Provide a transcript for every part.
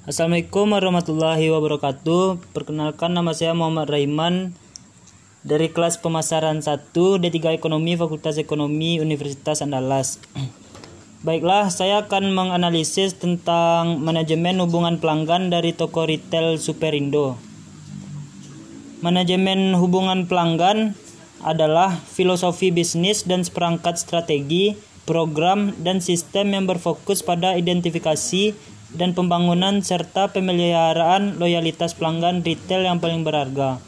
Assalamualaikum warahmatullahi wabarakatuh. Perkenalkan nama saya Muhammad Raiman dari kelas pemasaran 1 D3 Ekonomi Fakultas Ekonomi Universitas Andalas. Baiklah, saya akan menganalisis tentang manajemen hubungan pelanggan dari toko retail Superindo. Manajemen hubungan pelanggan adalah filosofi bisnis dan seperangkat strategi, program, dan sistem yang berfokus pada identifikasi dan pembangunan serta pemeliharaan loyalitas pelanggan retail yang paling berharga.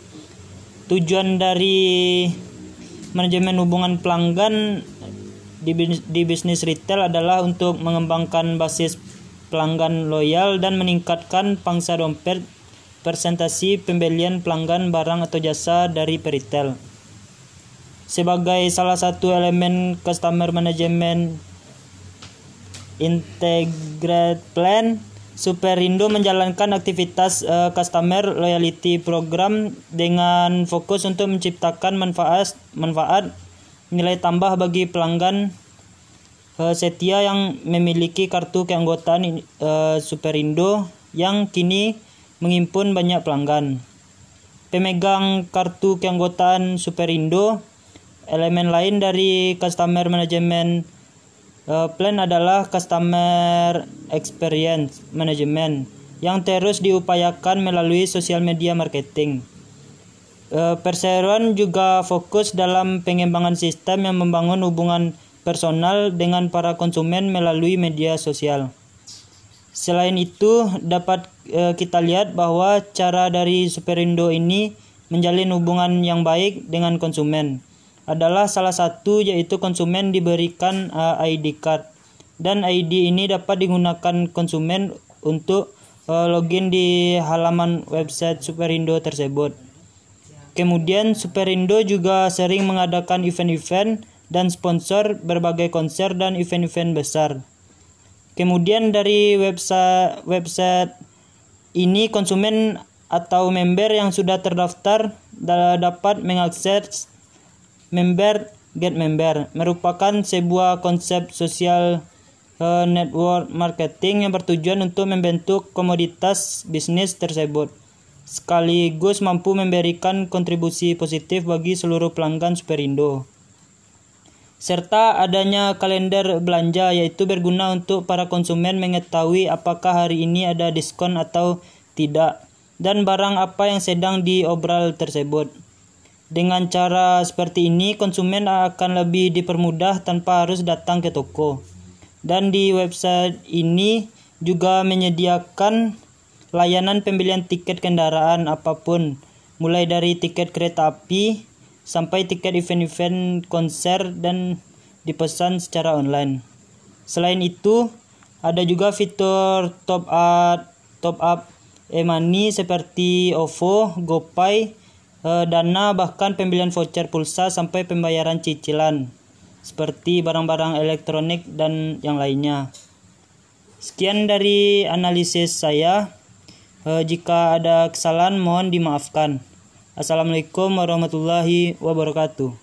Tujuan dari manajemen hubungan pelanggan di, bisnis retail adalah untuk mengembangkan basis pelanggan loyal dan meningkatkan pangsa dompet presentasi pembelian pelanggan barang atau jasa dari peritel. Sebagai salah satu elemen customer management Integrated Plan, Superindo menjalankan aktivitas uh, customer loyalty program dengan fokus untuk menciptakan manfaat manfaat nilai tambah bagi pelanggan uh, setia yang memiliki kartu keanggotaan uh, Superindo yang kini menghimpun banyak pelanggan. Pemegang kartu keanggotaan Superindo, elemen lain dari customer management Uh, plan adalah customer experience management yang terus diupayakan melalui sosial media marketing. Uh, perseroan juga fokus dalam pengembangan sistem yang membangun hubungan personal dengan para konsumen melalui media sosial. Selain itu, dapat uh, kita lihat bahwa cara dari Superindo ini menjalin hubungan yang baik dengan konsumen adalah salah satu yaitu konsumen diberikan uh, ID card dan ID ini dapat digunakan konsumen untuk uh, login di halaman website Superindo tersebut. Kemudian Superindo juga sering mengadakan event-event dan sponsor berbagai konser dan event-event besar. Kemudian dari website website ini konsumen atau member yang sudah terdaftar dapat mengakses Member Get Member merupakan sebuah konsep sosial uh, network marketing yang bertujuan untuk membentuk komoditas bisnis tersebut sekaligus mampu memberikan kontribusi positif bagi seluruh pelanggan Superindo. Serta adanya kalender belanja yaitu berguna untuk para konsumen mengetahui apakah hari ini ada diskon atau tidak dan barang apa yang sedang diobral tersebut. Dengan cara seperti ini, konsumen akan lebih dipermudah tanpa harus datang ke toko. Dan di website ini juga menyediakan layanan pembelian tiket kendaraan apa pun, mulai dari tiket kereta api sampai tiket event-event konser dan dipesan secara online. Selain itu, ada juga fitur top up top up e-money seperti OVO, GoPay, uh, dana bahkan pembelian voucher pulsa sampai pembayaran cicilan seperti barang-barang elektronik dan yang lainnya. Sekian dari analisis saya. Uh, jika ada kesalahan mohon dimaafkan. Assalamualaikum warahmatullahi wabarakatuh.